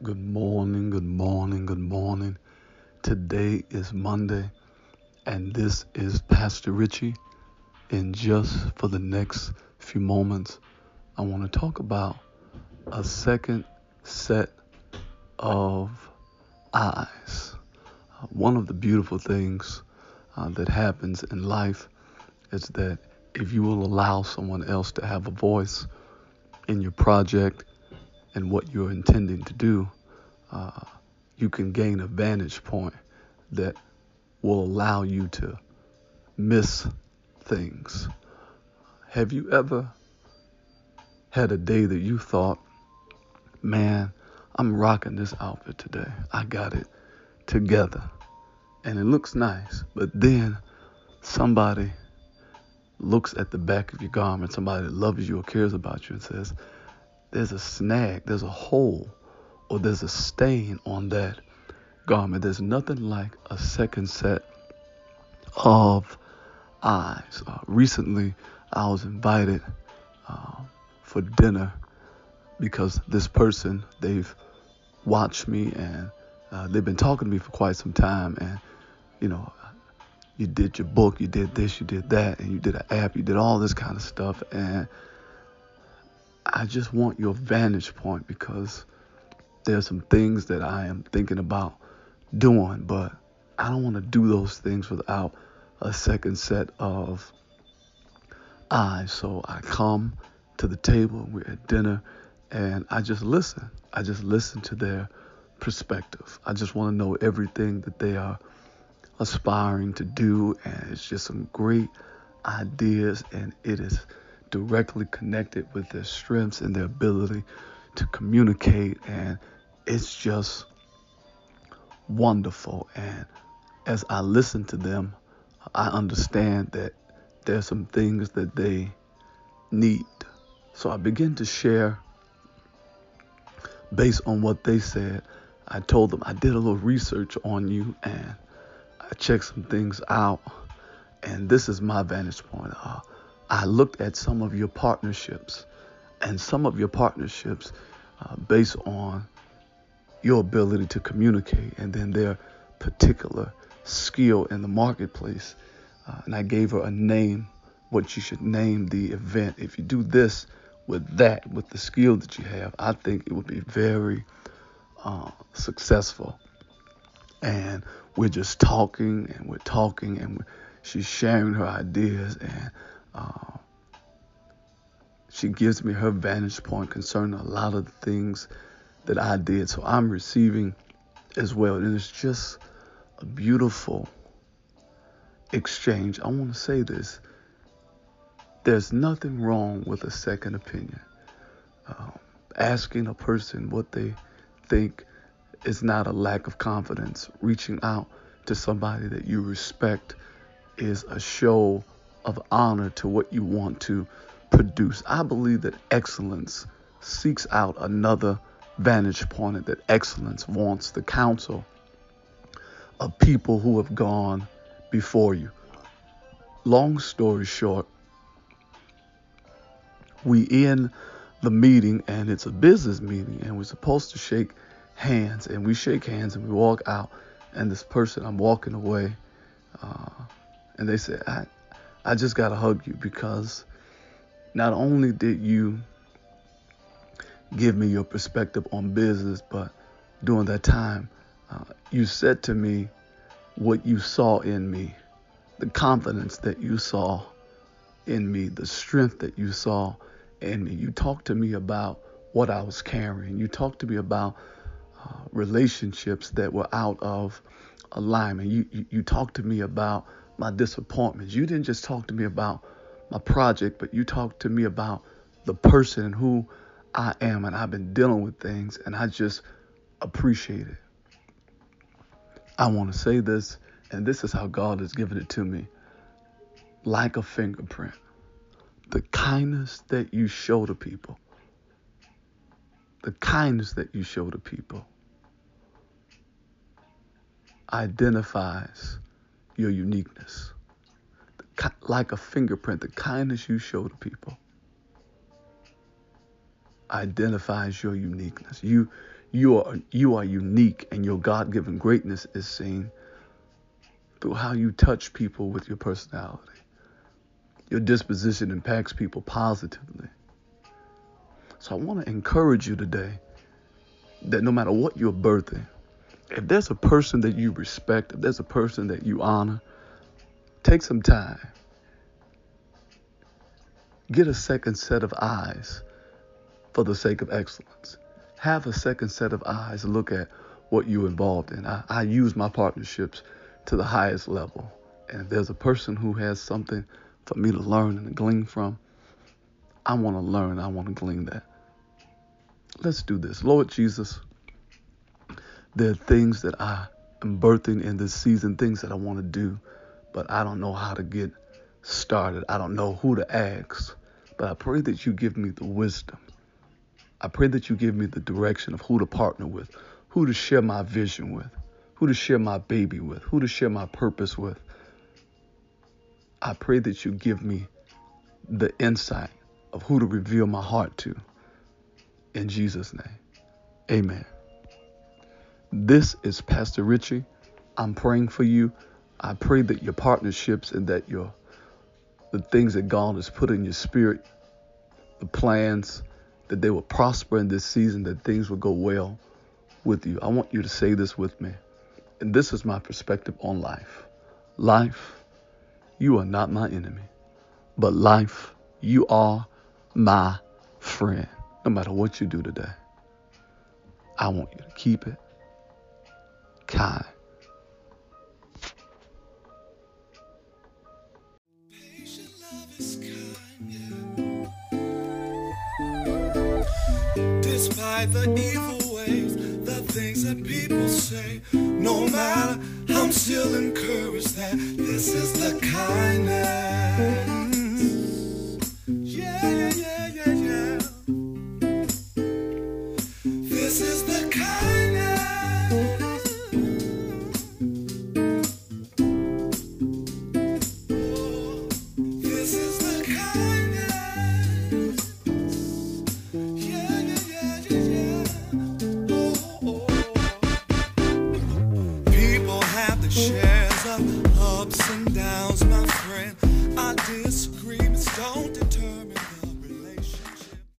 Good morning, good morning, good morning. Today is Monday, and this is Pastor Richie. And just for the next few moments, I want to talk about a second set of eyes. One of the beautiful things uh, that happens in life is that if you will allow someone else to have a voice in your project and what you're intending to do, uh, you can gain a vantage point that will allow you to miss things. Have you ever had a day that you thought, man, I'm rocking this outfit today. I got it together. And it looks nice. But then somebody looks at the back of your garment, somebody that loves you or cares about you, and says, There's a snag, there's a hole, or there's a stain on that garment. There's nothing like a second set of eyes. Uh, recently, I was invited uh, for dinner because this person, they've watched me and uh, they've been talking to me for quite some time. And, you know, you did your book, you did this, you did that, and you did an app, you did all this kind of stuff. And I just want your vantage point because there's some things that I am thinking about doing, but I don't want to do those things without a second set of eyes. So I come to the table, we're at dinner, and I just listen. I just listen to their perspective. I just want to know everything that they are aspiring to do, and it's just some great ideas, and it is directly connected with their strengths and their ability to communicate, and it's just wonderful. And as I listen to them, I understand that there's some things that they need. So I begin to share based on what they said. I told them I did a little research on you and I checked some things out, and this is my vantage point. Uh, I looked at some of your partnerships, and some of your partnerships uh, based on your ability to communicate and then their particular skill in the marketplace. Uh, and I gave her a name, what you should name the event. If you do this with that, with the skill that you have, I think it would be very uh, successful and we're just talking and we're talking and we're, she's sharing her ideas and uh, she gives me her vantage point concerning a lot of the things that I did. So I'm receiving as well. And it's just a beautiful exchange. I want to say this there's nothing wrong with a second opinion. Um, asking a person what they think is not a lack of confidence. Reaching out to somebody that you respect is a show of honor to what you want to produce. I believe that excellence seeks out another vantage point, that excellence wants the counsel of people who have gone before you. Long story short, we end the meeting and it's a business meeting and we're supposed to shake hands and we shake hands and we walk out and this person I'm walking away uh, and they said I I just gotta hug you because not only did you give me your perspective on business but during that time uh, you said to me what you saw in me the confidence that you saw in me the strength that you saw in me you talked to me about what I was carrying you talked to me about uh, relationships that were out of alignment. You, you, you talked to me about my disappointments. You didn't just talk to me about my project, but you talked to me about the person and who I am. And I've been dealing with things, and I just appreciate it. I want to say this, and this is how God has given it to me like a fingerprint. The kindness that you show to people the kindness that you show to people identifies your uniqueness. Like a fingerprint, the kindness you show to people identifies your uniqueness. You you are you are unique and your God-given greatness is seen through how you touch people with your personality. Your disposition impacts people positively. So I want to encourage you today that no matter what you're birthing, if there's a person that you respect, if there's a person that you honor, take some time. Get a second set of eyes for the sake of excellence. Have a second set of eyes to look at what you're involved in. I, I use my partnerships to the highest level. And if there's a person who has something for me to learn and to glean from, I want to learn. I want to glean that. Let's do this. Lord Jesus, there are things that I am birthing in this season, things that I want to do, but I don't know how to get started. I don't know who to ask. But I pray that you give me the wisdom. I pray that you give me the direction of who to partner with, who to share my vision with, who to share my baby with, who to share my purpose with. I pray that you give me the insight of who to reveal my heart to. In Jesus' name, amen. This is Pastor Richie. I'm praying for you. I pray that your partnerships and that your the things that God has put in your spirit, the plans, that they will prosper in this season, that things will go well with you. I want you to say this with me. And this is my perspective on life. Life, you are not my enemy, but life, you are my friend. No matter what you do today, I want you to keep it car. Despite the evil ways, the things that people say, no matter, I'm still encouraged that this is the kindness. Yeah, yeah, yeah.